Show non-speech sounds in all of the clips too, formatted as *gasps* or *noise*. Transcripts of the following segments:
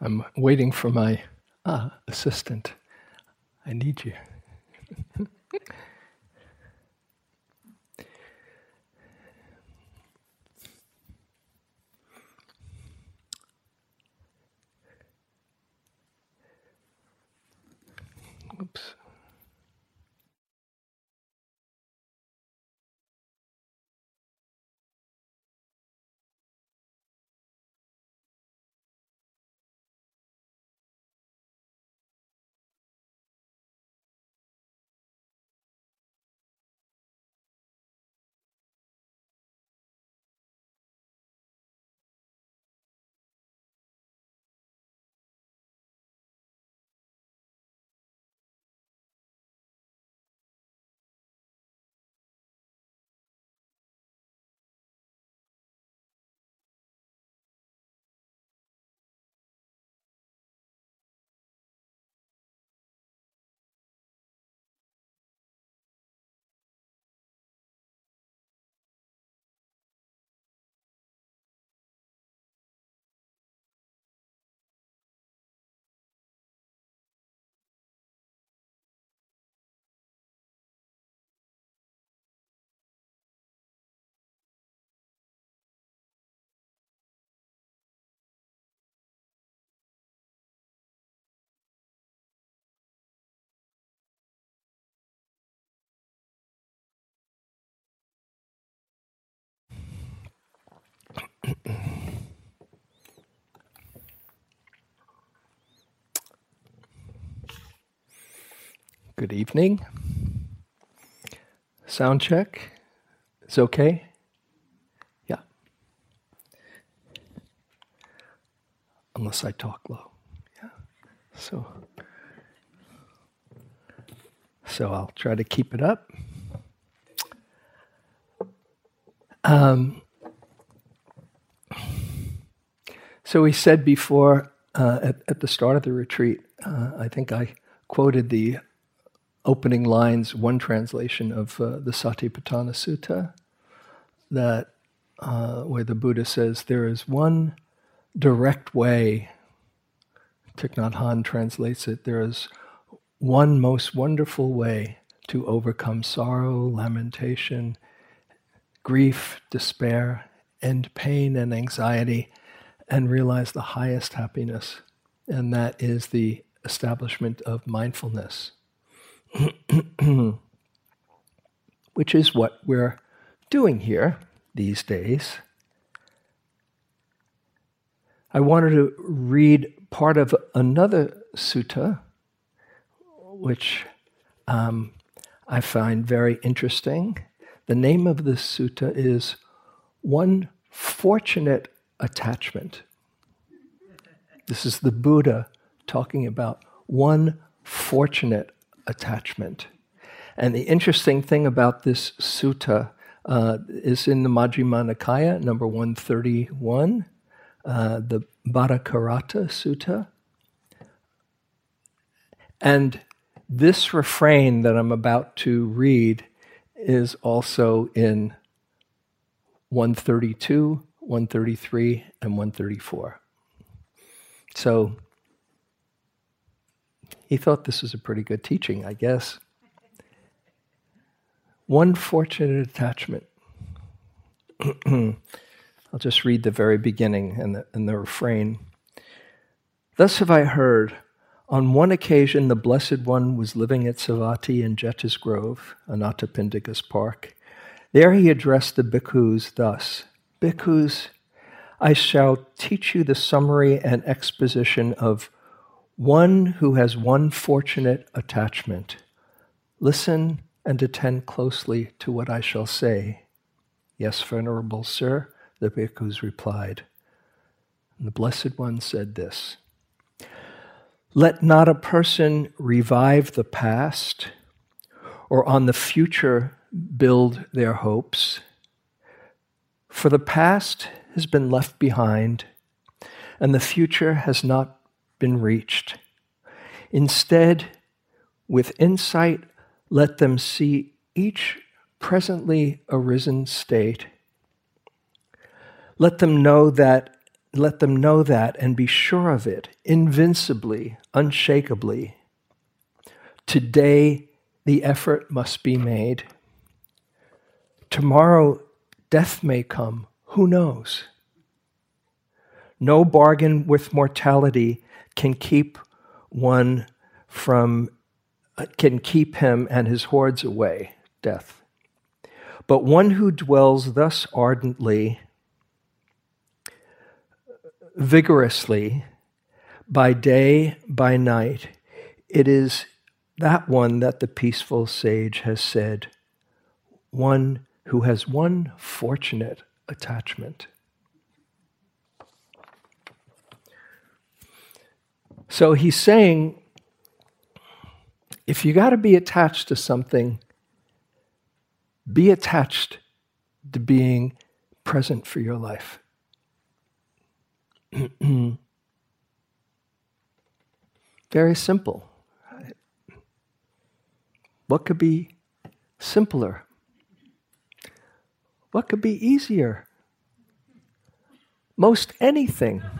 I'm waiting for my ah, assistant. I need you. *laughs* Good evening. Sound check. It's okay? Yeah. Unless I talk low. Yeah. So so I'll try to keep it up. Um, so we said before uh, at, at, the start of the retreat, uh, I think I quoted the opening lines, one translation of uh, the Satipatthana Sutta, that uh, where the Buddha says there is one direct way. Thich Nhat Hanh translates it. There is one most wonderful way to overcome sorrow, lamentation, grief, despair, end pain and anxiety, and realize the highest happiness, and that is the establishment of mindfulness. *coughs* which is what we're doing here these days. I wanted to read part of another sutta, which um, I find very interesting. The name of the sutta is One Fortunate Attachment. This is the Buddha talking about one fortunate attachment. And the interesting thing about this sutta uh, is in the Majjhima Nikaya, number 131, uh, the Bhaddekaratta Sutta. And this refrain that I'm about to read is also in 132, 133, and 134. So he thought this was a pretty good teaching, I guess. One fortunate attachment. *clears throat* I'll just read the very beginning and the, and the refrain. Thus have I heard. On one occasion, the Blessed One was living at Savatthi in Jeta's Grove, Anathapindika's park. There he addressed the bhikkhus thus Bhikkhus, I shall teach you the summary and exposition of one who has one fortunate attachment. Listen and attend closely to what I shall say. Yes, venerable sir, the bhikkhus replied. And the Blessed One said this Let not a person revive the past or on the future build their hopes, for the past has been left behind, and the future has not been reached. Instead, with insight, let them see each presently arisen state. Let them know that let them know that and be sure of it, invincibly, unshakably. Today, the effort must be made. Tomorrow, death may come. Who knows? No bargain with mortality can keep one from, uh, can keep him and his hordes away, death. But one who dwells thus ardently, vigorously, by day, by night, it is that one that the peaceful sage has said, one who has one fortunate attachment. So he's saying if you got to be attached to something, be attached to being present for your life. *clears throat* Very simple. What could be simpler? What could be easier? Most anything. *laughs*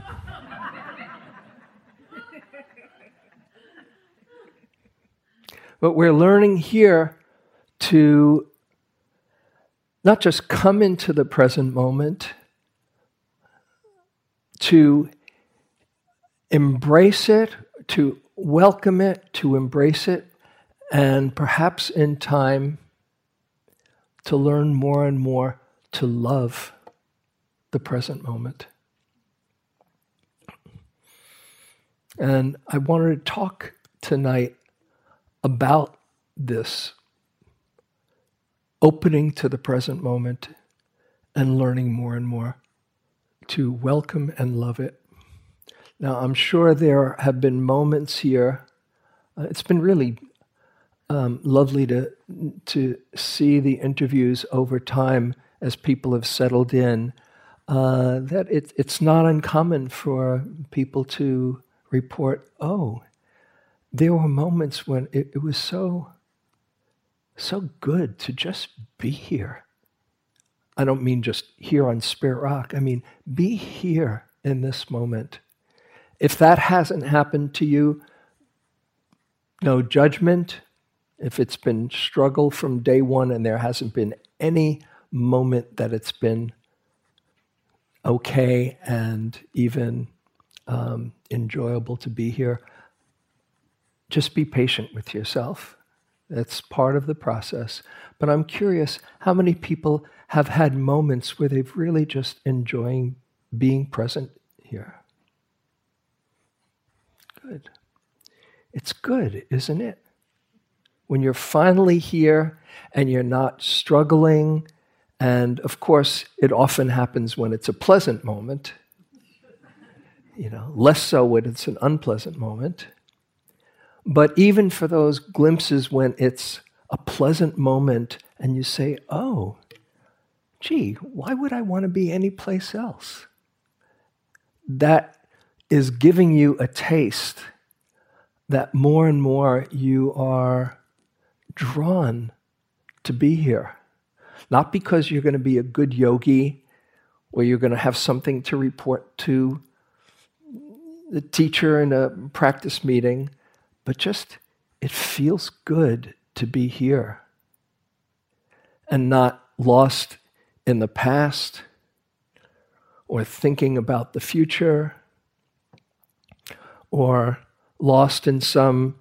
but we're learning here to not just come into the present moment, to embrace it, to welcome it, to embrace it, and perhaps in time to learn more and more to love the present moment. And I wanted to talk tonight about this opening to the present moment and learning more and more to welcome and love it. Now, I'm sure there have been moments here. Uh, it's been really um, lovely to to see the interviews over time as people have settled in. Uh, that it, it's not uncommon for people to report, "Oh, there were moments when it, it was so so good to just be here." I don't mean just here on Spirit Rock. I mean be here in this moment. If that hasn't happened to you, no judgment, if it's been struggle from day one and there hasn't been any moment that it's been okay and even um, enjoyable to be here, just be patient with yourself. That's part of the process. But I'm curious how many people have had moments where they've really just enjoying being present here. Good. It's good, isn't it? when you're finally here and you're not struggling. And of course, it often happens when it's a pleasant moment, you know, less so when it's an unpleasant moment. But even for those glimpses when it's a pleasant moment and you say, oh, gee, why would I want to be anyplace else? That is giving you a taste that more and more you are drawn to be here. Not because you're going to be a good yogi or you're going to have something to report to the teacher in a practice meeting, but just it feels good to be here and not lost in the past or thinking about the future or lost in some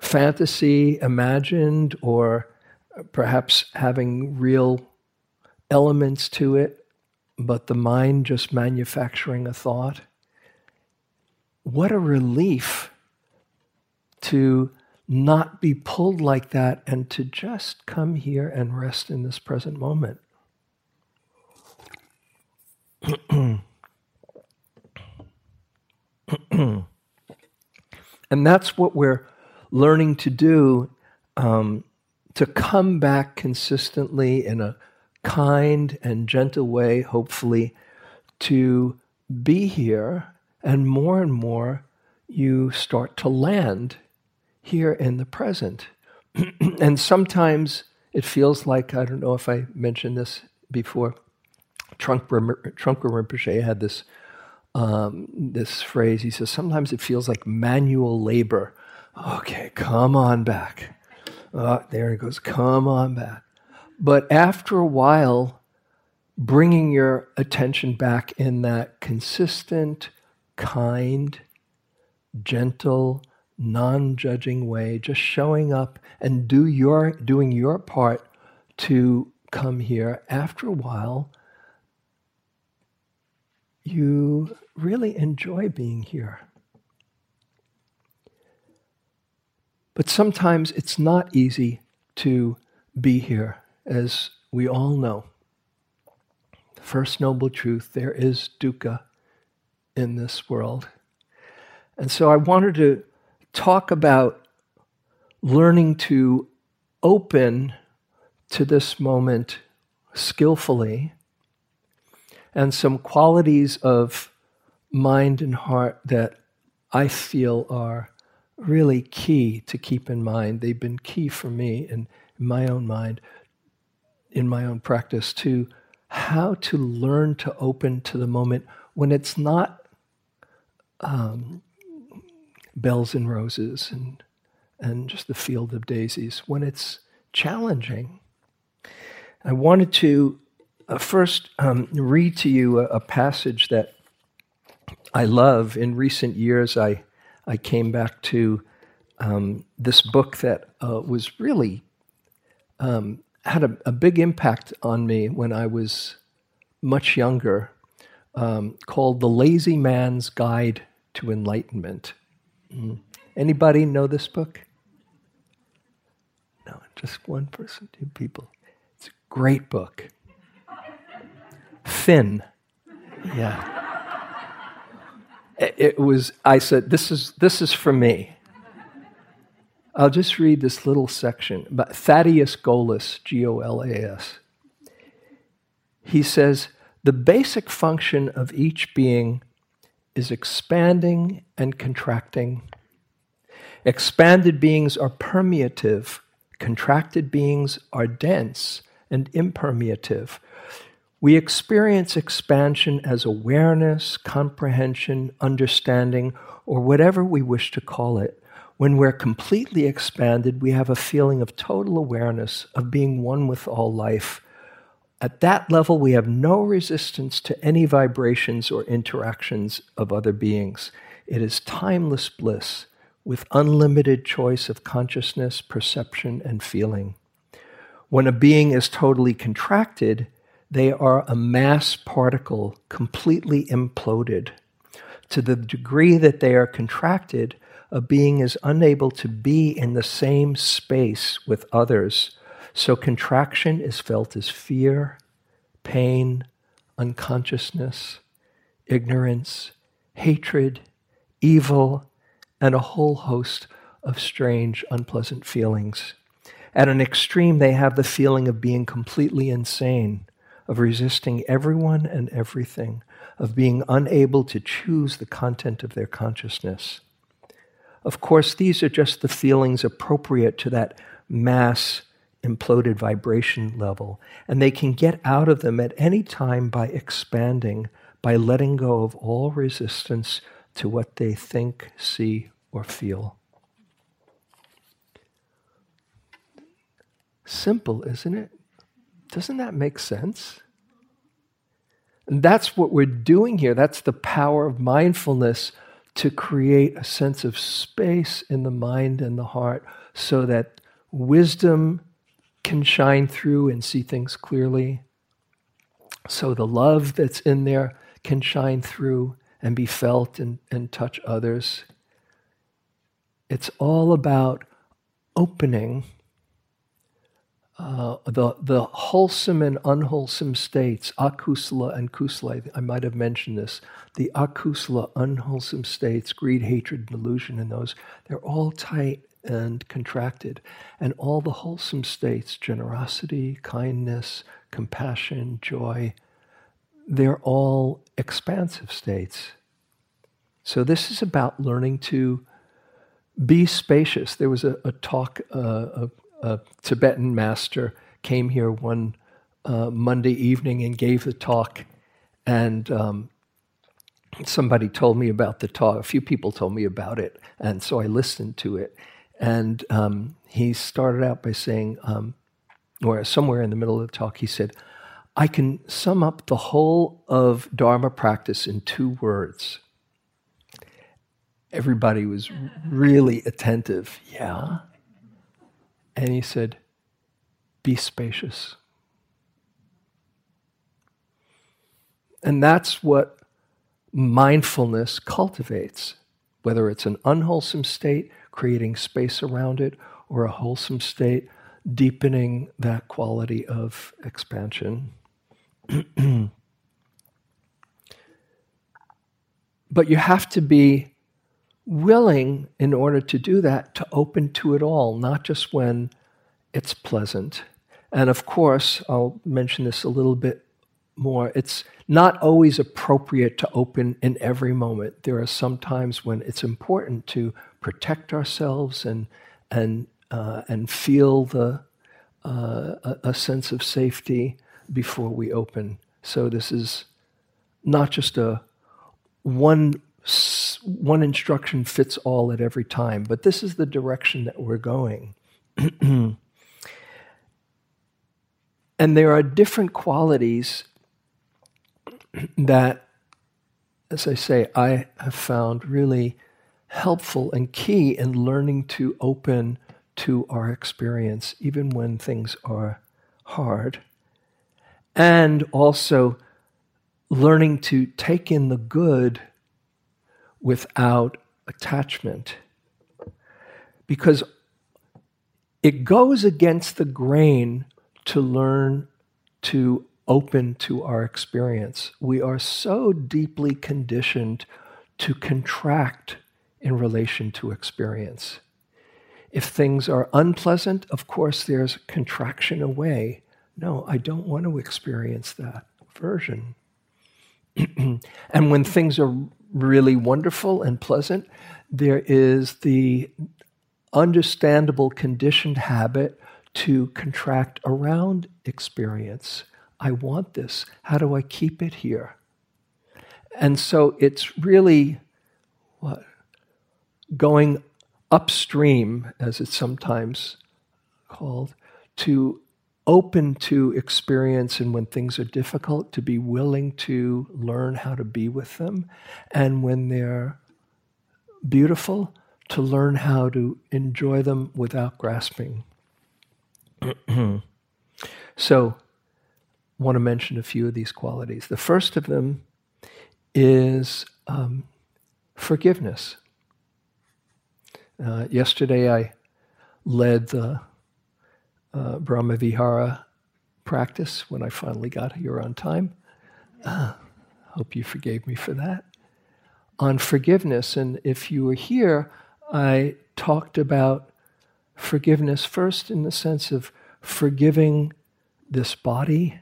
fantasy imagined or perhaps having real elements to it, but the mind just manufacturing a thought. What a relief to not be pulled like that and to just come here and rest in this present moment. *clears throat* and that's what we're learning to do um, to come back consistently in a kind and gentle way, hopefully, to be here, and more and more you start to land here in the present. *clears throat* and sometimes it feels like, I don't know if I mentioned this before, Trungpa Rinpoche had this um, this phrase. He says, sometimes it feels like manual labor. Okay, come on back. Oh, there he goes, come on back. But after a while, bringing your attention back in that consistent, kind, gentle, non-judging way, just showing up and do your doing your part to come here. After a while, you really enjoy being here. But sometimes it's not easy to be here, as we all know. The first noble truth there is dukkha in this world. And so I wanted to talk about learning to open to this moment skillfully and some qualities of mind and heart that I feel are really key to keep in mind. They've been key for me in, in my own mind, in my own practice, to how to learn to open to the moment when it's not um, bells and roses and, and just the field of daisies, when it's challenging. I wanted to uh, first um, read to you a, a, passage that I love. In recent years, I, I came back to um, this book that uh, was really um, had a, a, big impact on me when I was much younger, um, called "The Lazy Man's Guide to Enlightenment." Mm. Anybody know this book? No, just one person, two people. It's a great book. Finn. Yeah. It, was, I said, this is, this is for me. I'll just read this little section about Thaddeus Golas, G O L A S. He says, the basic function of each being is expanding and contracting. Expanded beings are permeative, contracted beings are dense and impermeative. We experience expansion as awareness, comprehension, understanding, or whatever we wish to call it. When we're completely expanded, we have a feeling of total awareness, of being one with all life. At that level, we have no resistance to any vibrations or interactions of other beings. It is timeless bliss with unlimited choice of consciousness, perception, and feeling. When a being is totally contracted, they are a mass particle completely imploded. To the degree that they are contracted, a being is unable to be in the same space with others. So contraction is felt as fear, pain, unconsciousness, ignorance, hatred, evil, and a whole host of strange, unpleasant feelings. At an extreme, they have the feeling of being completely insane of resisting everyone and everything, of being unable to choose the content of their consciousness. Of course, these are just the feelings appropriate to that mass imploded vibration level, and they can get out of them at any time by expanding, by letting go of all resistance to what they think, see, or feel. Simple, isn't it? Doesn't that make sense? And that's what we're doing here. That's the power of mindfulness to create a sense of space in the mind and the heart so that wisdom can shine through and see things clearly. So the love that's in there can shine through and be felt and, and touch others. It's all about opening uh, the, the wholesome and unwholesome states, akusala and kusala, I might have mentioned this, the akusala, unwholesome states, greed, hatred, delusion, and those, they're all tight and contracted. And all the wholesome states, generosity, kindness, compassion, joy, they're all expansive states. So this is about learning to be spacious. There was a, a talk, uh, a Tibetan master came here one uh, Monday evening and gave the talk, and um, somebody told me about the talk. A few people told me about it, and so I listened to it. And um, he started out by saying, um, or somewhere in the middle of the talk, he said, I can sum up the whole of Dharma practice in two words. Everybody was really attentive. Yeah. And he said, Be spacious. And that's what mindfulness cultivates, whether it's an unwholesome state, creating space around it, or a wholesome state, deepening that quality of expansion. *clears throat* but you have to be willing, in order to do that, to open to it all, not just when it's pleasant. And of course, I'll mention this a little bit more. It's not always appropriate to open in every moment. There are some times when it's important to protect ourselves and and uh, and feel the uh, a, a sense of safety before we open. So this is not just a one one instruction fits all at every time, but this is the direction that we're going. *clears throat* and there are different qualities that, as I say, I have found really helpful and key in learning to open to our experience, even when things are hard. And also learning to take in the good without attachment. Because it goes against the grain to learn to open to our experience. We are so deeply conditioned to contract in relation to experience. If things are unpleasant, of course, there's contraction away. No, I don't want to experience that version. *clears throat* and when things are really wonderful and pleasant, there is the understandable conditioned habit to contract around experience. I want this. How do I keep it here? And so it's really what? Going upstream, as it's sometimes called, to open to experience and when things are difficult, to be willing to learn how to be with them. And when they're beautiful, to learn how to enjoy them without grasping. *clears throat* so, I want to mention a few of these qualities. The first of them is um, forgiveness. Uh, yesterday, I led the uh, Brahma Vihara practice when I finally got here on time. Uh, *sighs* hope you forgave me for that. On forgiveness, and if you were here, I talked about forgiveness first in the sense of forgiving this body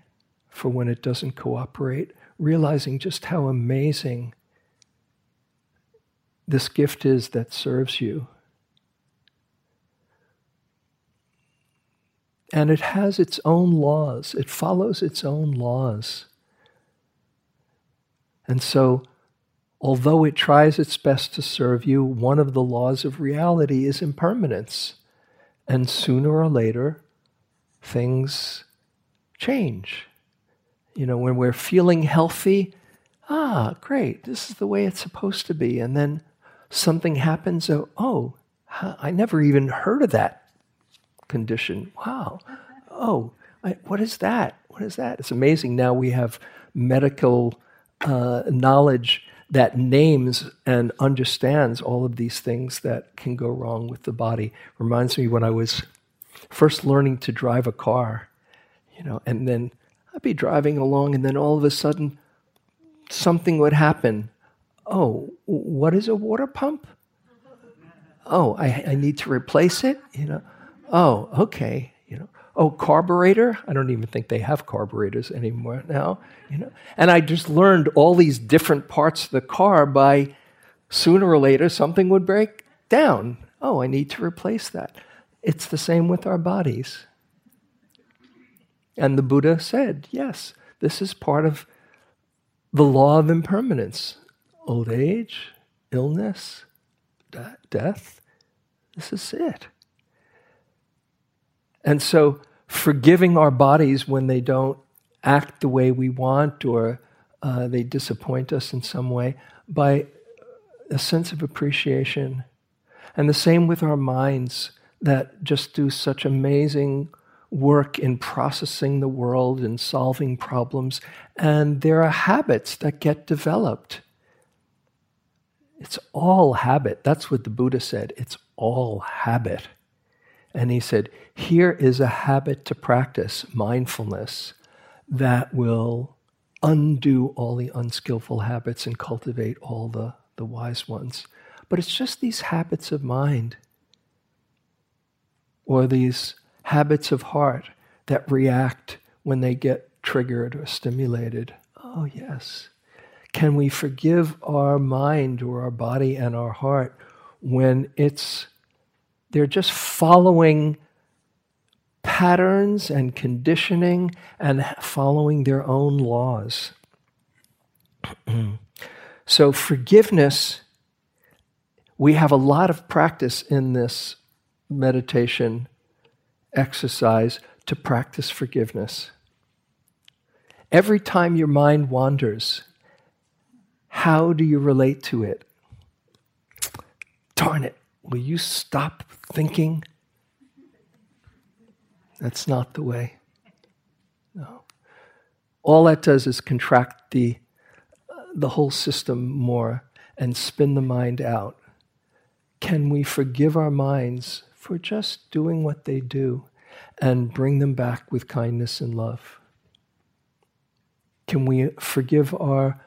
for when it doesn't cooperate, realizing just how amazing this gift is that serves you. And it has its own laws, it follows its own laws. And so, although it tries its best to serve you, one of the laws of reality is impermanence. And sooner or later, things change. You know, when we're feeling healthy, ah, great, this is the way it's supposed to be. And then something happens, oh, oh I never even heard of that condition. Wow. Oh, I, what is that? What is that? It's amazing. Now we have medical uh, knowledge that names and understands all of these things that can go wrong with the body. Reminds me when I was first learning to drive a car, you know, and then I'd be driving along, and then all of a sudden, something would happen. Oh, what is a water pump? Oh, I, I need to replace it. You know. Oh, okay. You know. Oh, carburetor. I don't even think they have carburetors anymore now. You know. And I just learned all these different parts of the car by sooner or later something would break down. Oh, I need to replace that. It's the same with our bodies. And the Buddha said, yes, this is part of the law of impermanence. old age, illness, death. This is it. And so, forgiving our bodies when they don't act the way we want or uh, they disappoint us in some way by a sense of appreciation. And the same with our minds that just do such amazing work in processing the world and solving problems. And there are habits that get developed. It's all habit. That's what the Buddha said. It's all habit. And he said, here is a habit to practice mindfulness that will undo all the unskillful habits and cultivate all the, the wise ones. But it's just these habits of mind or these habits of heart that react when they get triggered or stimulated. Oh, yes. Can we forgive our mind or our body and our heart when it's they're just following patterns and conditioning and following their own laws. *clears throat* so, forgiveness, we have a lot of practice in this meditation exercise to practice forgiveness. Every time your mind wanders, how do you relate to it? Darn it, will you stop thinking? That's not the way. No. All that does is contract the, the whole system more and spin the mind out. Can we forgive our minds for just doing what they do and bring them back with kindness and love? Can we forgive our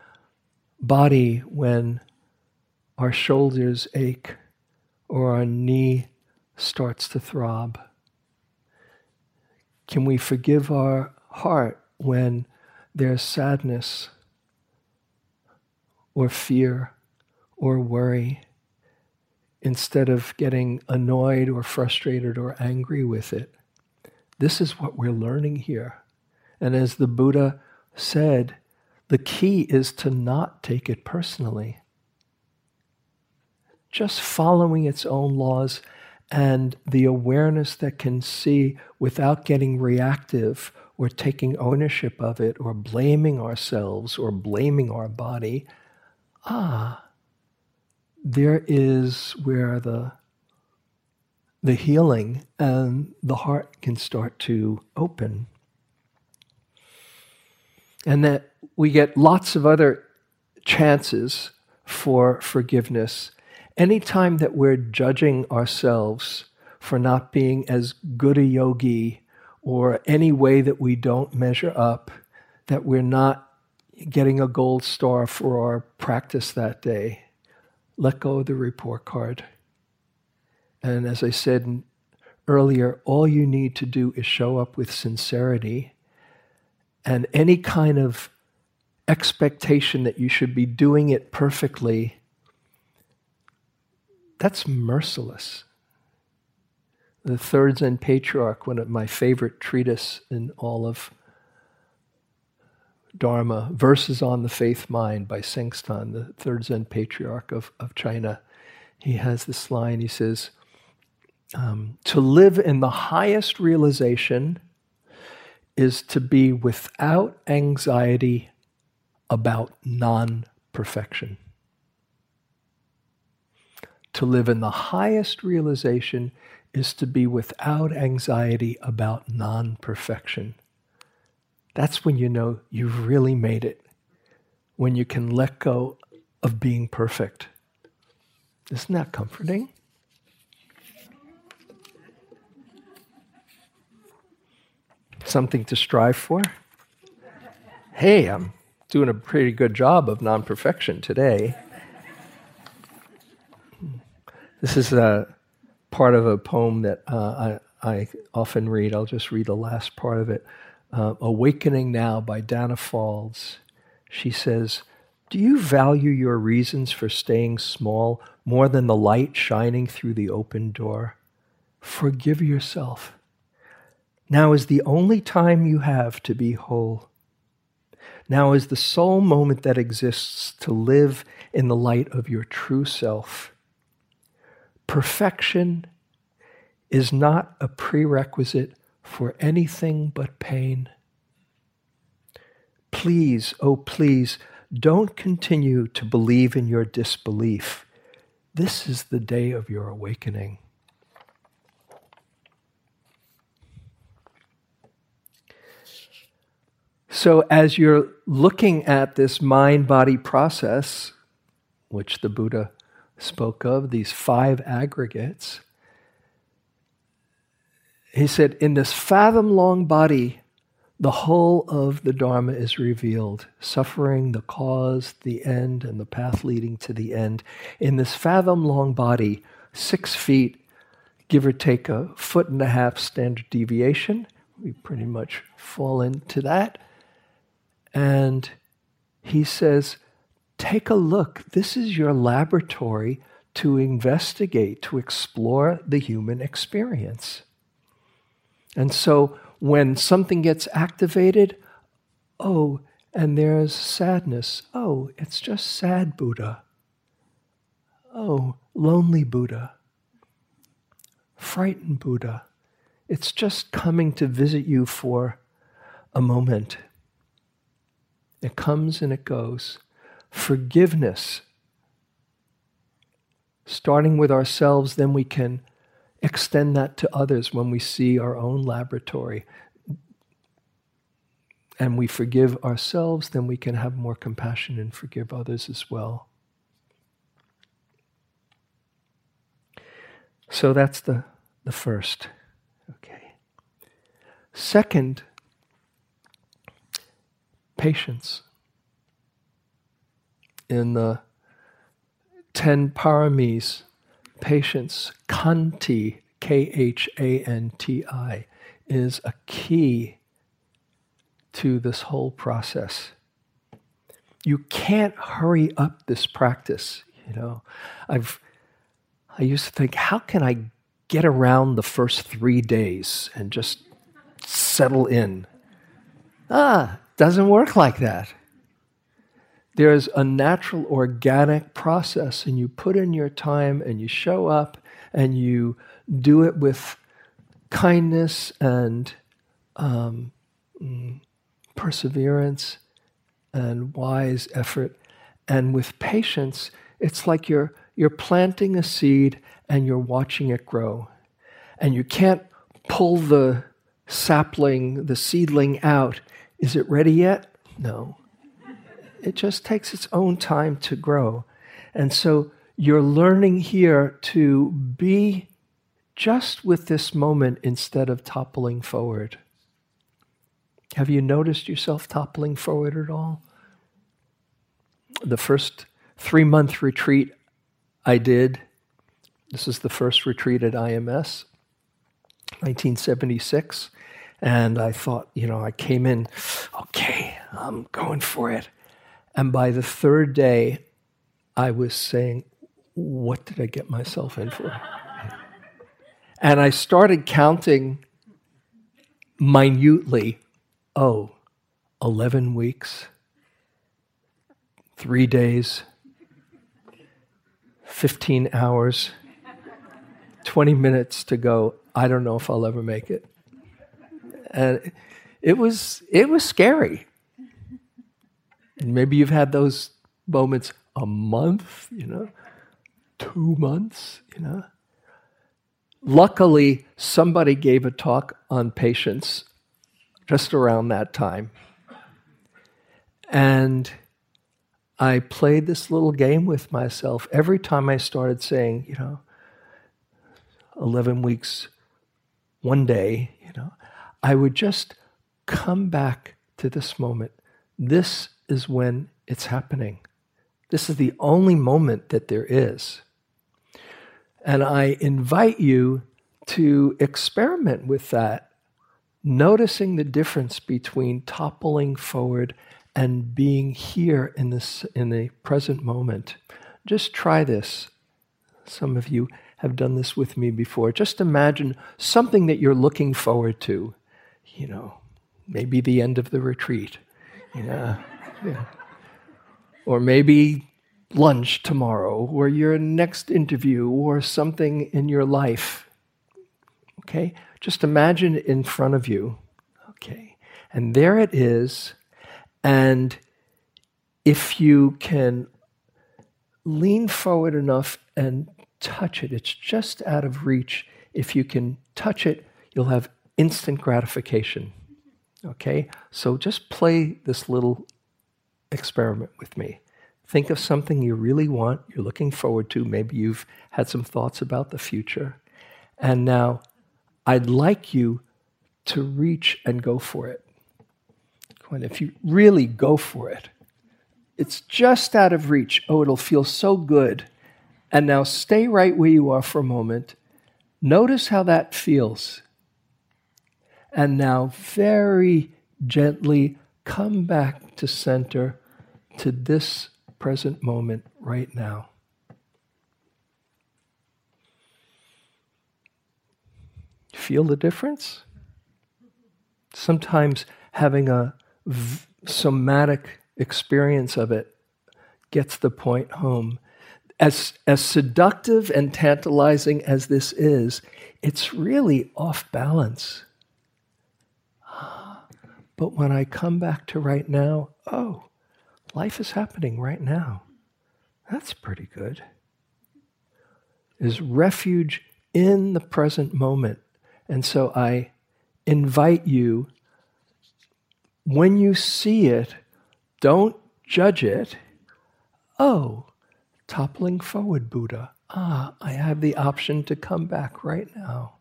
body when our shoulders ache or our knee starts to throb? Can we forgive our heart when there's sadness or fear or worry instead of getting annoyed or frustrated or angry with it? This is what we're learning here. And as the Buddha said, the key is to not take it personally. Just following its own laws and the awareness that can see without getting reactive or taking ownership of it or blaming ourselves or blaming our body, ah, there is where the the healing and the heart can start to open. And that we get lots of other chances for forgiveness Anytime that we're judging ourselves for not being as good a yogi or any way that we don't measure up, that we're not getting a gold star for our practice that day, let go of the report card. And as I said earlier, all you need to do is show up with sincerity and any kind of expectation that you should be doing it perfectly that's merciless. The Third Zen Patriarch, one of my favorite treatise in all of Dharma, Verses on the Faith Mind by Sengstan, the Third Zen Patriarch of, of China. He has this line, he says, um, to live in the highest realization is to be without anxiety about non perfection to live in the highest realization is to be without anxiety about non perfection. That's when you know you've really made it, when you can let go of being perfect. Isn't that comforting? Something to strive for? Hey, I'm doing a pretty good job of non perfection today. This is a part of a poem that uh, I, I, often read. I'll just read the last part of it. Uh, Awakening Now by Danna Faulds. She says, Do you value your reasons for staying small more than the light shining through the open door? Forgive yourself. Now is the only time you have to be whole. Now is the sole moment that exists to live in the light of your true self. Perfection is not a prerequisite for anything but pain. Please, oh please, don't continue to believe in your disbelief. This is the day of your awakening. So, as you're looking at this mind body process, which the Buddha spoke of, these five aggregates, he said, In this fathom long body, the whole of the Dharma is revealed suffering, the cause, the end, and the path leading to the end. In this fathom long body, six feet, give or take a foot and a half standard deviation, we pretty much fall into that. And he says, Take a look. This is your laboratory to investigate, to explore the human experience. And so when something gets activated, oh, and there's sadness. Oh, it's just sad Buddha. Oh, lonely Buddha. Frightened Buddha. It's just coming to visit you for a moment. It comes and it goes. Forgiveness. Starting with ourselves, then we can extend that to others when we see our own laboratory and we forgive ourselves, then we can have more compassion and forgive others as well. So that's the, the first. Okay. Second, patience. In the ten paramis, patience, khanti, K H A N T I, is a key to this whole process. You can't hurry up this practice. You know, I've I used to think, how can I get around the first three days and just settle in? Ah, doesn't work like that there's a natural organic process and you put in your time and you show up and you do it with kindness and um, mm, perseverance and wise effort. And with patience it's like you're you're planting a seed and you're watching it grow. And you can't pull the sapling the seedling out. Is it ready yet? No it just takes its own time to grow. And so you're learning here to be just with this moment instead of toppling forward. Have you noticed yourself toppling forward at all? The first three month retreat I did, this is the first retreat at IMS, 1976. And I thought, you know, I came in, okay, I'm going for it. And by the third day, I was saying, What did I get myself in for? and I started counting minutely oh, 11 weeks, three days, 15 hours, 20 minutes to go. I don't know if I'll ever make it. And it was, it was scary. And maybe you've had those moments a month, you know, two months, you know. Luckily, somebody gave a talk on patience just around that time. And I played this little game with myself every time I started saying, you know, 11 weeks, one day, you know, I would just come back to this moment. This is when it's happening. This is the only moment that there is. And I invite you to experiment with that, noticing the difference between toppling forward and being here in this in the present moment. Just try this. Some of you have done this with me before. Just imagine something that you're looking forward to. You know, maybe the end of the retreat. You know. Yeah. Or maybe lunch tomorrow, or your next interview, or something in your life. Okay? Just imagine in front of you. Okay. And there it is. And if you can lean forward enough and touch it, it's just out of reach. If you can touch it, you'll have instant gratification. Okay? So just play this little experiment with me. Think of something you really want, you're looking forward to. Maybe you've had some thoughts about the future. And now I'd like you to reach and go for it. When if you really go for it, it's just out of reach. Oh, it'll feel so good. And now stay right where you are for a moment. Notice how that feels. And now, very gently come back to center to this present moment right now. Feel the difference? Sometimes having a v- somatic experience of it gets the point home. As, as seductive and tantalizing as this is, it's really off balance. *gasps* But when I come back to right now, oh, life is happening right now. That's pretty good. Is refuge in the present moment. And so I invite you, when you see it, don't judge it. Oh, toppling forward Buddha. Ah, I have the option to come back right now.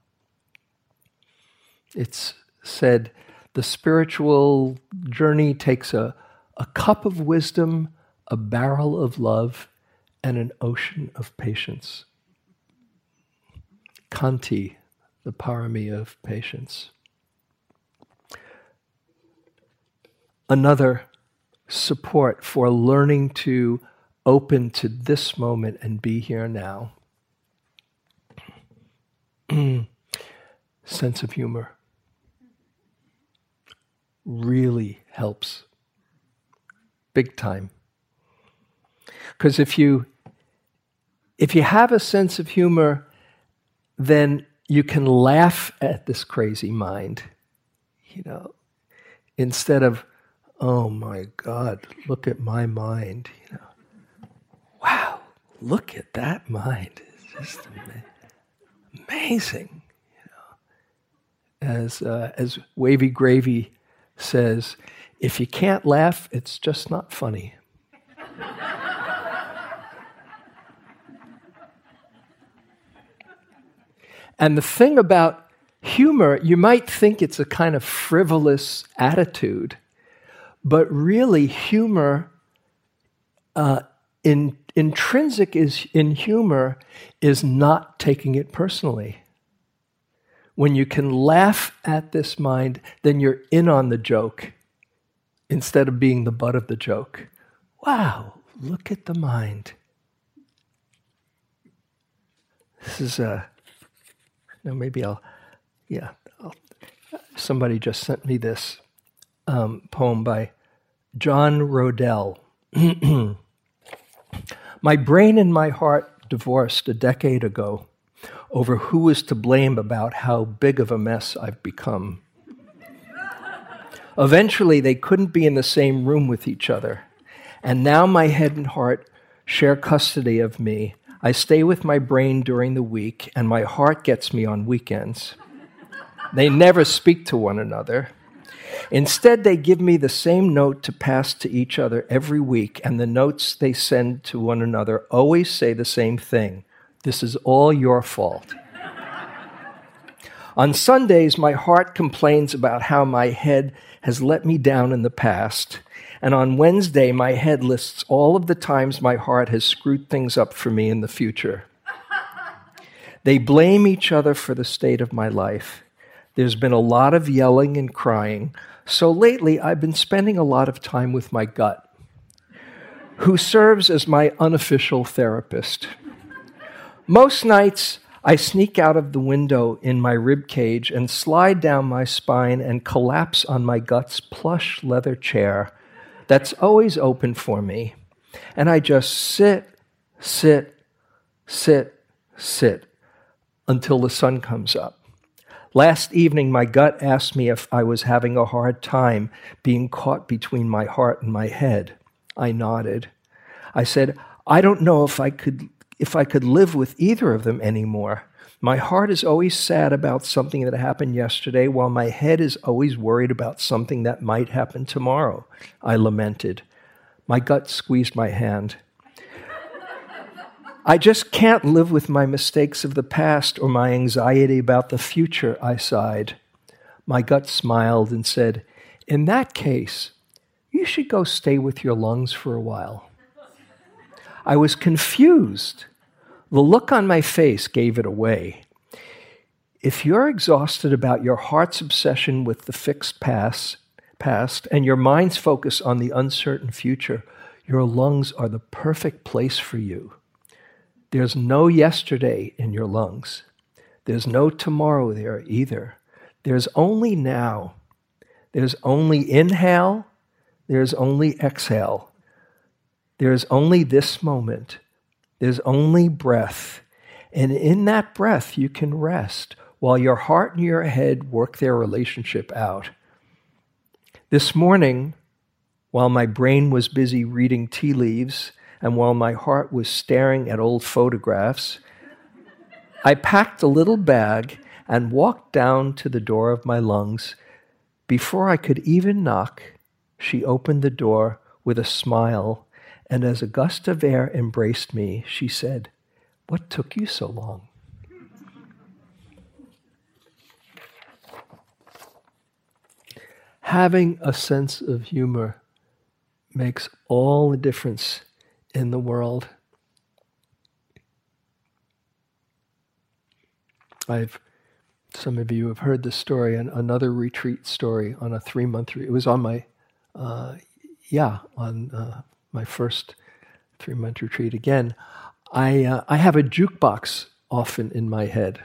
It's said the spiritual journey takes a, a cup of wisdom, a barrel of love, and an ocean of patience. Khanti, the parami of patience. Another support for learning to open to this moment and be here now. *clears throat* Sense of humor really helps. Big time. Because if you if you have a sense of humor, then you can laugh at this crazy mind. You know, instead of, oh my God, look at my mind. You know, wow, look at that mind. It's just amazing. You know, as uh, as Wavy Gravy says, if you can't laugh, it's just not funny. and the thing about humor, you might think it's a kind of frivolous attitude, but really, humor, uh, in, intrinsic is, in humor, is not taking it personally. When you can laugh at this mind, then you're in on the joke instead of being the butt of the joke. Wow, look at the mind. This is a. No, maybe I'll. Yeah, I'll, somebody just sent me this um, poem by John Roedel. *clears throat* my brain and my heart divorced a decade ago over who was to blame about how big of a mess I've become. Eventually, they couldn't be in the same room with each other. And now my head and heart share custody of me. I stay with my brain during the week, and my heart gets me on weekends. They never speak to one another. Instead, they give me the same note to pass to each other every week, and the notes they send to one another always say the same thing this is all your fault. On Sundays, my heart complains about how my head has let me down in the past. And on Wednesday, my head lists all of the times my heart has screwed things up for me in the future. They blame each other for the state of my life. There's been a lot of yelling and crying. So lately, I've been spending a lot of time with my gut, who serves as my unofficial therapist. Most nights, I sneak out of the window in my rib cage and slide down my spine and collapse on my gut's plush leather chair that's always open for me. And I just sit, sit, sit, sit until the sun comes up. Last evening, my gut asked me if I was having a hard time being caught between my heart and my head. I nodded. I said, I don't know if I could if I could live with either of them anymore. My heart is always sad about something that happened yesterday, while my head is always worried about something that might happen tomorrow. I lamented. My gut squeezed my hand. I just can't live with my mistakes of the past or my anxiety about the future, I sighed. My gut smiled and said, In that case, you should go stay with your lungs for a while. I was confused. The look on my face gave it away. If you're exhausted about your heart's obsession with the fixed past, past and your mind's focus on the uncertain future, your lungs are the perfect place for you. There's no yesterday in your lungs. There's no tomorrow there either. There's only now. There's only inhale. There's only exhale. There's only this moment. There's only breath. And in that breath, you can rest while your heart and your head work their relationship out. This morning, while my brain was busy reading tea leaves and while my heart was staring at old photographs, I packed a little bag and walked down to the door of my lungs. Before I could even knock, she opened the door with a smile, and as a gust of air embraced me, she said, What took you so long? Having a sense of humor makes all the difference in the world. I've some of you have heard this story, and another retreat story on a three month. It was on my, uh, yeah, on uh, my first three month retreat. Again, I uh, I have a jukebox often in my head.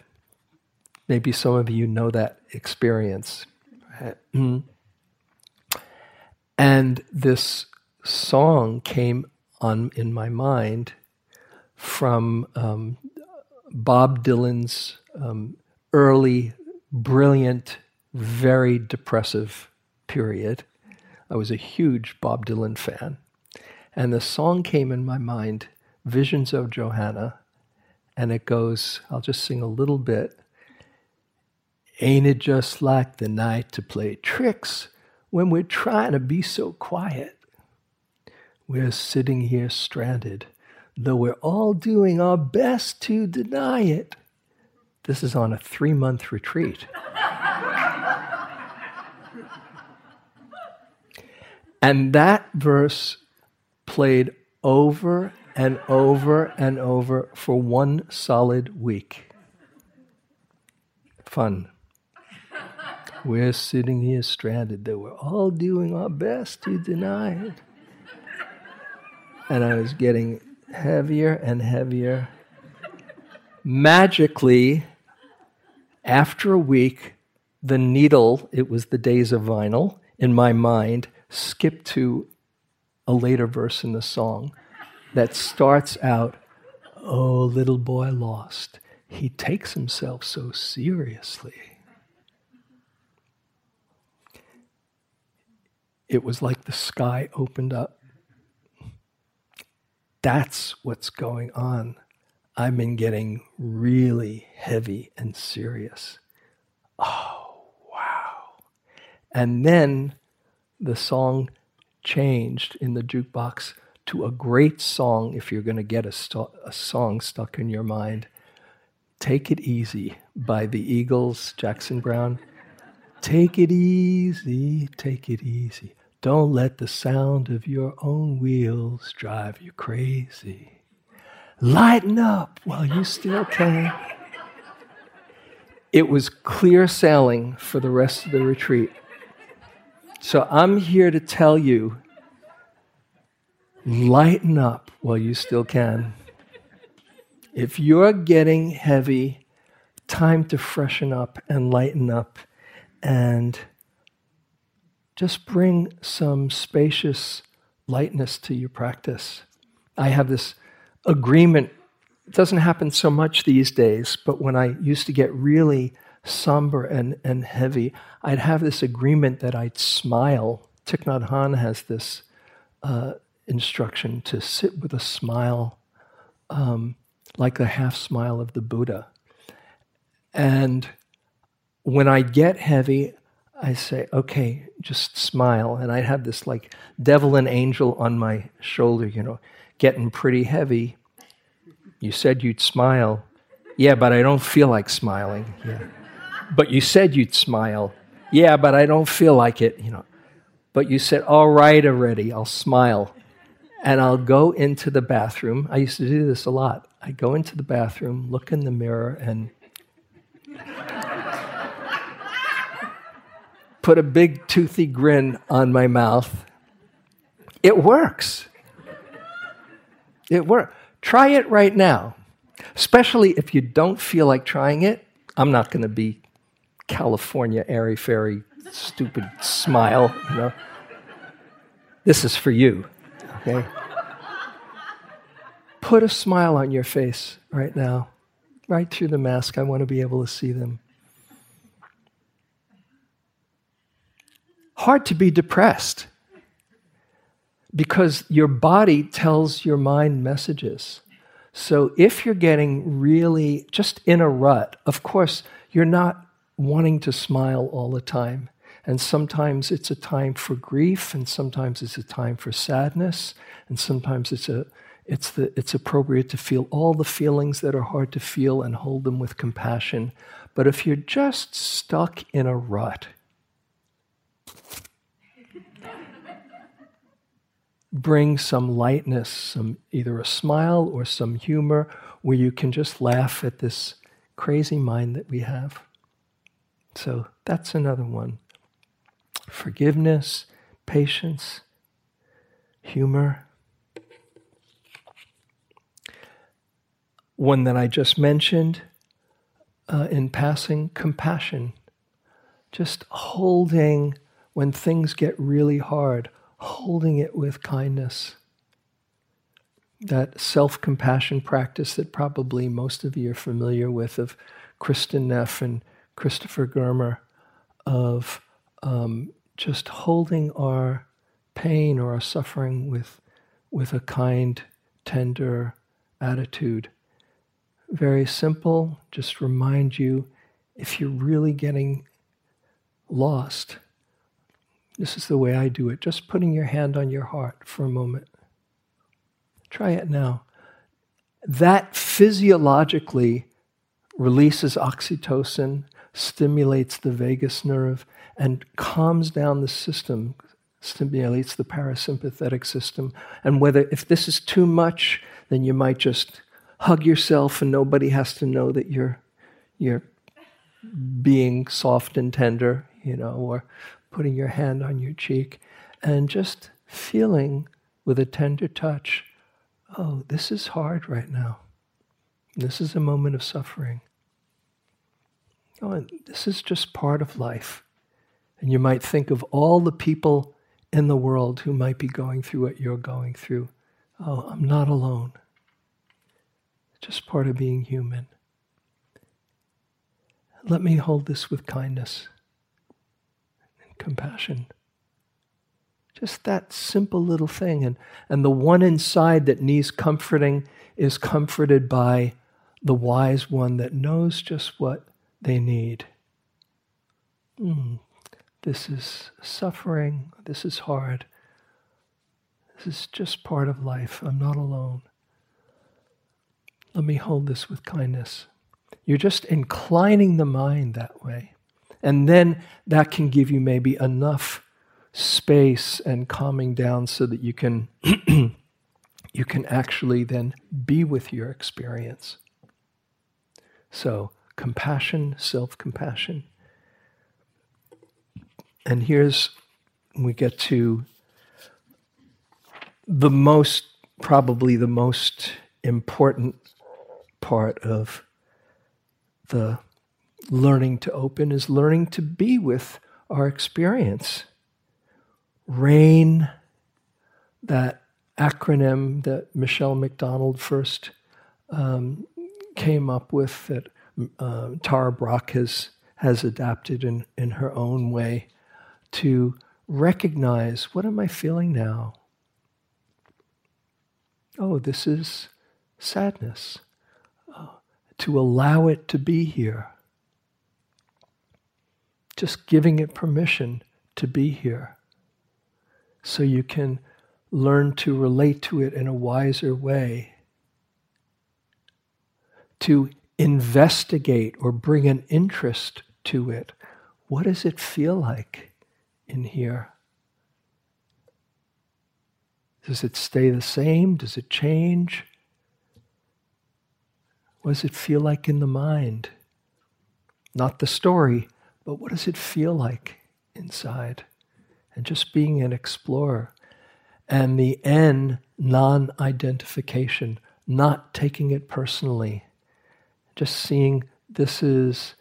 Maybe some of you know that experience. *clears throat* And this song came on in my mind from um, Bob Dylan's um, early, brilliant, very depressive period. I was a huge Bob Dylan fan. And the song came in my mind, Visions of Johanna, and it goes, I'll just sing a little bit. Ain't it just like the night to play tricks when we're trying to be so quiet? We're sitting here stranded, though we're all doing our best to deny it. This is on a three month retreat. *laughs* and that verse played over and over and over for one solid week. Fun. We're sitting here stranded, though we're all doing our best to deny it and I was getting heavier and heavier. Magically, after a week, the needle, it was the days of vinyl, in my mind, skipped to a later verse in the song that starts out, Oh, little boy lost, he takes himself so seriously. It was like the sky opened up that's what's going on. I've been getting really heavy and serious. Oh, wow. And then the song changed in the jukebox to a great song if you're going to get a, st- a, song stuck in your mind. Take It Easy by the Eagles, Jackson Browne. Take it easy, take it easy. Don't let the sound of your own wheels drive you crazy. Lighten up while you still can. It was clear sailing for the rest of the retreat. So I'm here to tell you lighten up while you still can. If you're getting heavy, time to freshen up and lighten up and just bring some spacious lightness to your practice. I have this agreement. It doesn't happen so much these days, but when I used to get really somber and, and heavy, I'd have this agreement that I'd smile. Thich Nhat Hanh has this uh, instruction to sit with a smile, um, like the half smile of the Buddha. And when I get heavy, I say, okay, just smile. And I'd have this like devil and angel on my shoulder, you know, getting pretty heavy. You said you'd smile. Yeah, but I don't feel like smiling. Yeah. But you said you'd smile. Yeah, but I don't feel like it, you know. But you said, all right already, I'll smile. And I'll go into the bathroom. I used to do this a lot. I go into the bathroom, look in the mirror, and put a big toothy grin on my mouth. It works. It works. Try it right now. Especially if you don't feel like trying it. I'm not going to be California airy fairy stupid smile, you know. This is for you, okay? Put a smile on your face right now, right through the mask. I want to be able to see them. Hard to be depressed because your body tells your mind messages. So if you're getting really just in a rut, of course, you're not wanting to smile all the time. And sometimes it's a time for grief, and sometimes it's a time for sadness, and sometimes it's a it's, the, it's appropriate to feel all the feelings that are hard to feel and hold them with compassion. But if you're just stuck in a rut, bring some lightness, some either a smile or some humor where you can just laugh at this crazy mind that we have. So that's another one. Forgiveness, patience, humor. One that I just mentioned uh, in passing compassion. Just holding when things get really hard, holding it with kindness. That self compassion practice that probably most of you are familiar with of Kristin Neff and Christopher Germer of um, just holding our pain or our suffering with, with a kind, tender attitude. Very simple, just remind you if you're really getting lost, this is the way I do it. Just putting your hand on your heart for a moment. Try it now. That physiologically releases oxytocin stimulates the vagus nerve and calms down the system, stimulates the parasympathetic system. And whether, if this is too much, then you might just hug yourself and nobody has to know that you're, you're being soft and tender, you know, or putting your hand on your cheek and just feeling with a tender touch, oh, this is hard right now. This is a moment of suffering. Oh, and this is just part of life. And you might think of all the people in the world who might be going through what you're going through. Oh, I'm not alone. Just part of being human. Let me hold this with kindness and compassion. Just that simple little thing. And, and the one inside that needs comforting is comforted by the wise one that knows just what they need. Mm, this is suffering. This is hard. This is just part of life. I'm not alone. Let me hold this with kindness. You're just inclining the mind that way. And then that can give you maybe enough space and calming down so that you can *clears throat* you can actually then be with your experience. So compassion, self compassion. And here's we get to the most, probably the most important part of the learning to open is learning to be with our experience. Rain, that acronym that Michele McDonald first um, came up with that uh, Tara Brach has, has adapted in, in her own way to recognize what am I feeling now? Oh, this is sadness. Oh, to allow it to be here. Just giving it permission to be here. So you can learn to relate to it in a wiser way. To investigate or bring an interest to it. What does it feel like in here? Does it stay the same? Does it change? What does it feel like in the mind? Not the story, but what does it feel like inside? And just being an explorer. And the N, non identification, not taking it personally, just seeing this is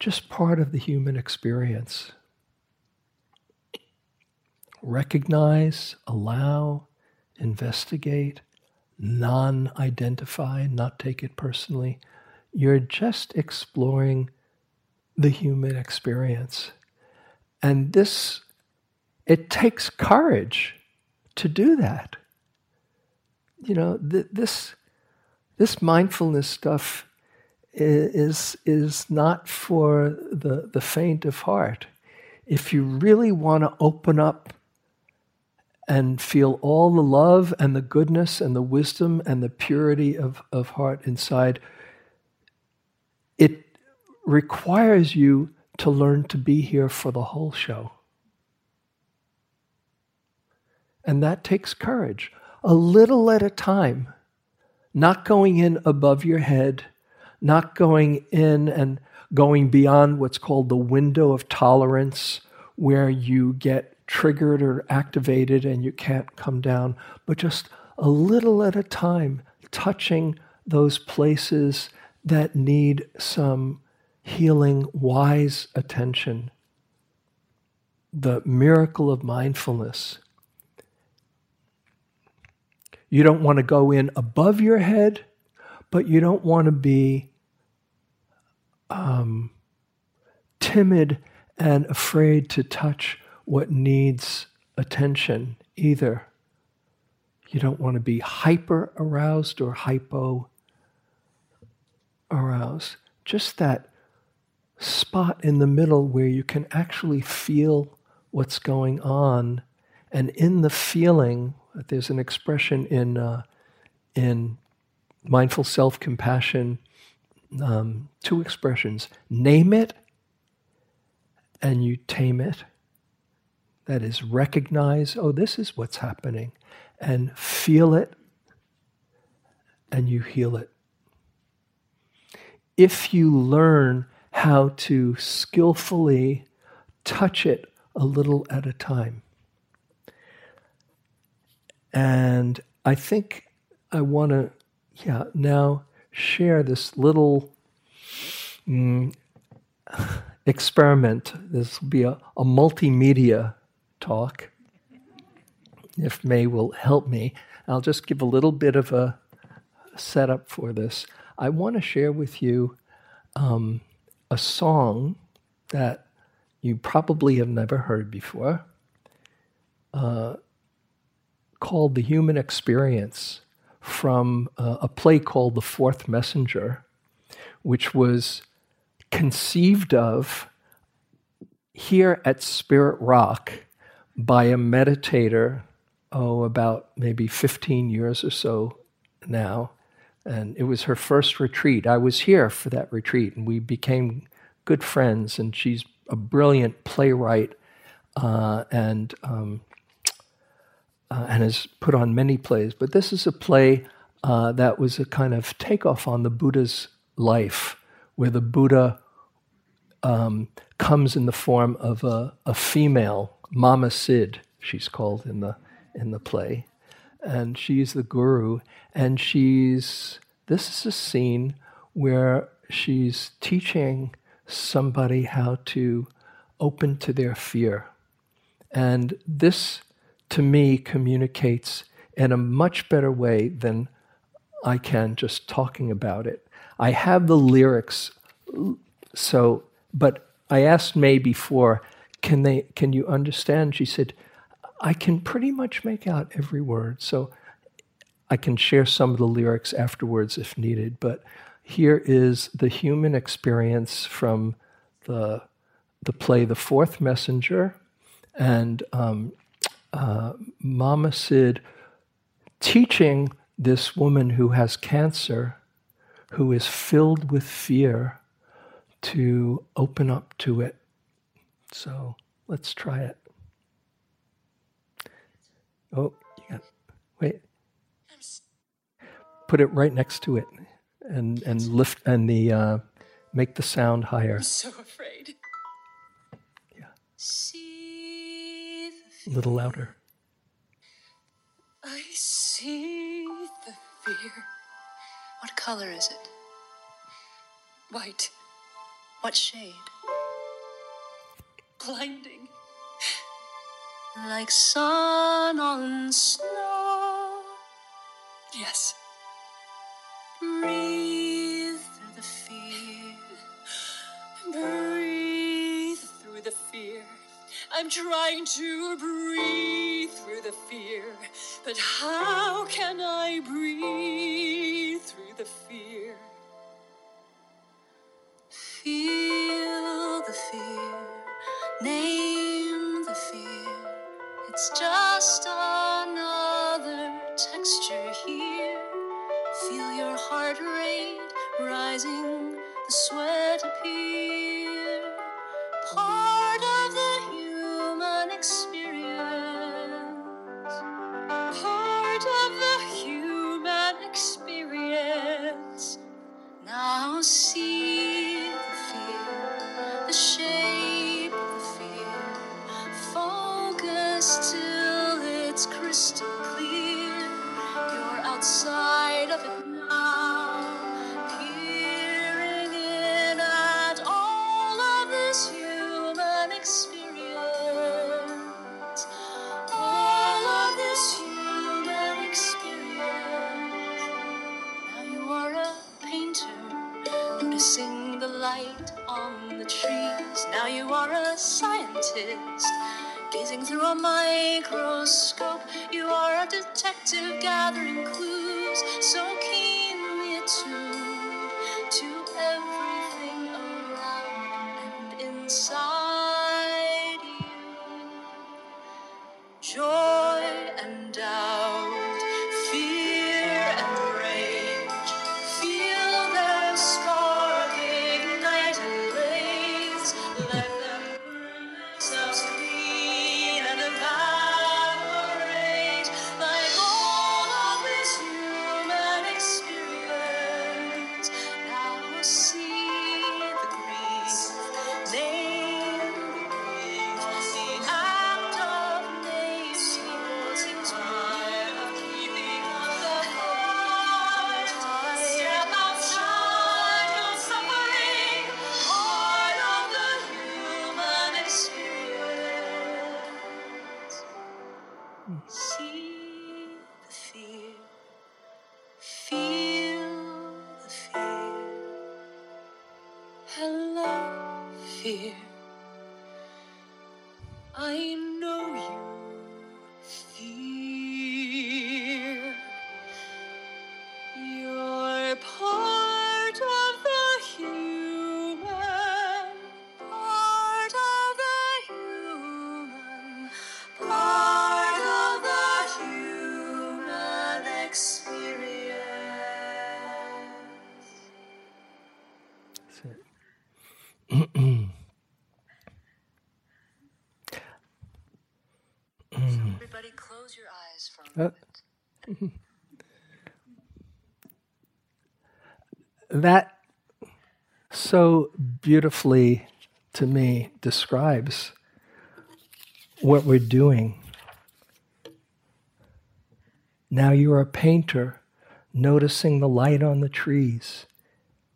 just part of the human experience. Recognize, allow, investigate, non identify, not take it personally. You're just exploring the human experience. And this, it takes courage to do that. You know, th- this, this mindfulness stuff is, is not for the, the faint of heart. If you really want to open up and feel all the love and the goodness and the wisdom and the purity of, of heart inside, it requires you to learn to be here for the whole show. And that takes courage, a little at a time, not going in above your head, not going in and going beyond what's called the window of tolerance, where you get triggered or activated and you can't come down, but just a little at a time, touching those places that need some healing, wise attention. The miracle of mindfulness. You don't want to go in above your head, but you don't want to be um, timid and afraid to touch what needs attention either. You don't want to be hyper aroused or hypo aroused. Just that spot in the middle where you can actually feel what's going on. And in the feeling, there's an expression in, uh, in mindful self compassion, um, two expressions name it and you tame it. That is, recognize, oh, this is what's happening, and feel it, and you heal it. If you learn how to skillfully touch it a little at a time. And I think I want to, yeah, now share this little mm, experiment. This will be a, a multimedia talk, if May will help me. I'll just give a little bit of a setup for this. I want to share with you um, a song that you probably have never heard before uh, called The Human Experience from uh, a play called The Fourth Messenger, which was conceived of here at Spirit Rock by a meditator, oh, about maybe 15 years or so now. And it was her first retreat. I was here for that retreat, and we became good friends. And she's a brilliant playwright uh, and, um, uh, and has put on many plays. But this is a play uh, that was a kind of takeoff on the Buddha's life, where the Buddha um, comes in the form of a, a female Mama Sid, she's called in the in the play, and she's the guru, and she's this is a scene where she's teaching somebody how to open to their fear, and this to me, communicates in a much better way than I can just talking about it. I have the lyrics, so, but I asked May before, can they, can you understand? She said, I can pretty much make out every word. So I can share some of the lyrics afterwards if needed. But here is the human experience from the, the play The Fourth Messenger and um, uh, Mama Sid teaching this woman who has cancer, who is filled with fear, to open up to it. So let's try it. Oh, yeah. Wait. Put it right next to it, and and lift and the uh, make the sound higher. I'm so afraid. Yeah. A little louder. I see the fear. What color is it? White, What shade? blinding. Like sun on snow. Yes. Breathe I'm trying to breathe through the fear. But how can I breathe through the fear? A Uh, *laughs* that so beautifully to me describes what we're doing. Now you're a painter noticing the light on the trees.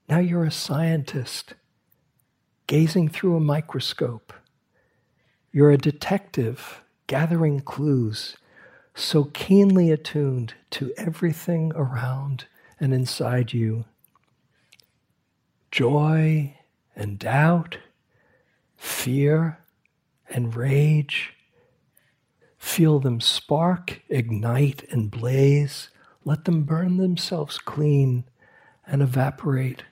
Now you're a scientist gazing through a microscope. You're a detective gathering clues. So keenly attuned to everything around and inside you joy and doubt, fear and rage. Feel them spark, ignite, and blaze. Let them burn themselves clean and evaporate,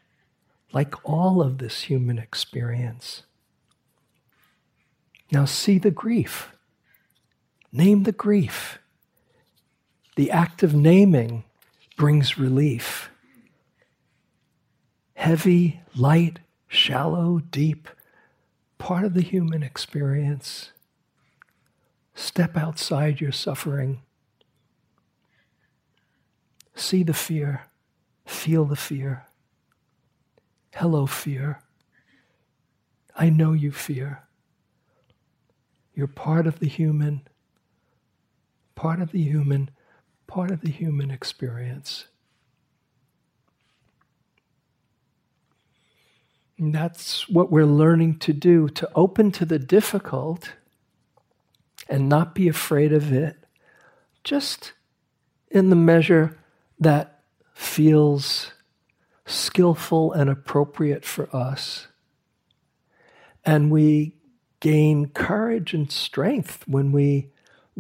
like all of this human experience. Now, see the grief. Name the grief. The act of naming brings relief. Heavy, light, shallow, deep, part of the human experience. Step outside your suffering. See the fear, feel the fear. Hello, fear. I know you fear. You're part of the human, part of the human, part of the human experience. And that's what we're learning to do to open to the difficult and not be afraid of it, just in the measure that feels skillful and appropriate for us. And we gain courage and strength when we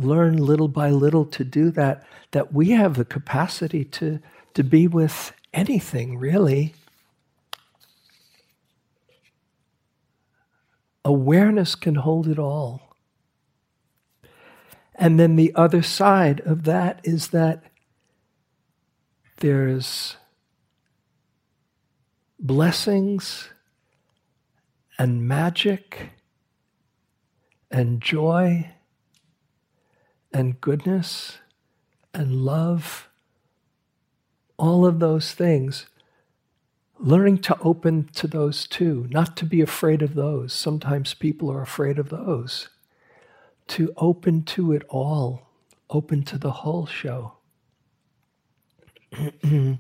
learn little by little to do that, that we have the capacity to, to be with anything, really. Awareness can hold it all. And then the other side of that is that there's blessings and magic and joy and goodness and love, all of those things learning to open to those too, not to be afraid of those. Sometimes people are afraid of those. To open to it all, open to the whole show. *clears throat*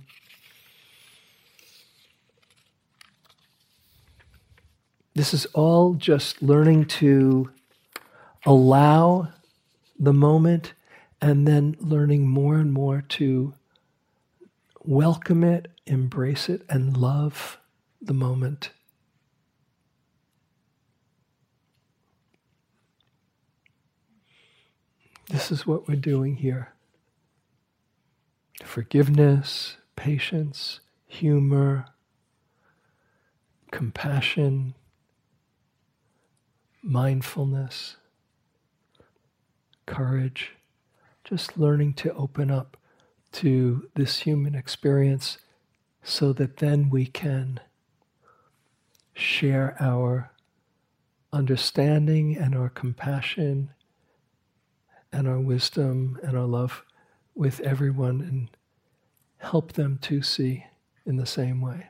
this is all just learning to allow the moment and then learning more and more to welcome it, embrace it, and love the moment. This is what we're doing here forgiveness, patience, humor, compassion, mindfulness, courage, just learning to open up to this human experience so that then we can share our understanding and our compassion and our wisdom and our love with everyone and help them to see in the same way.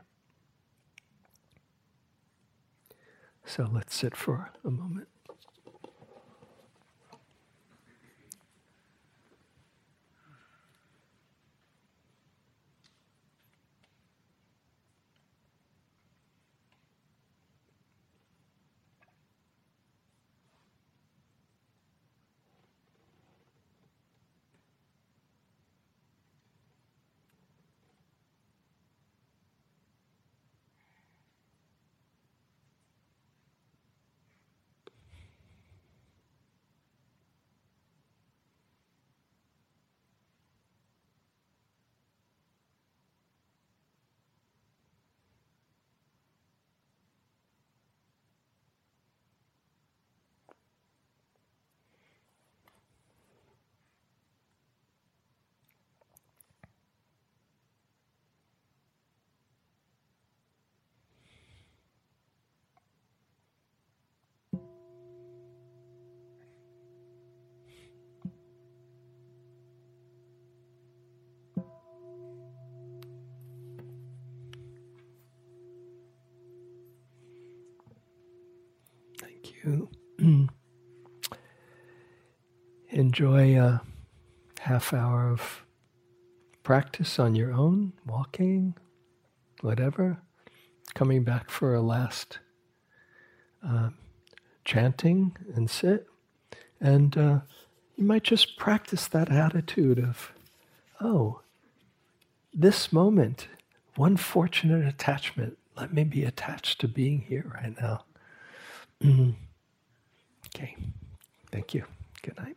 So let's sit for a moment. You *clears throat* enjoy a half hour of practice on your own, walking, whatever, coming back for a last uh, chanting and sit. And uh, you might just practice that attitude of, oh, this moment, one fortunate attachment, let me be attached to being here right now. *clears throat* okay, thank you. Good night.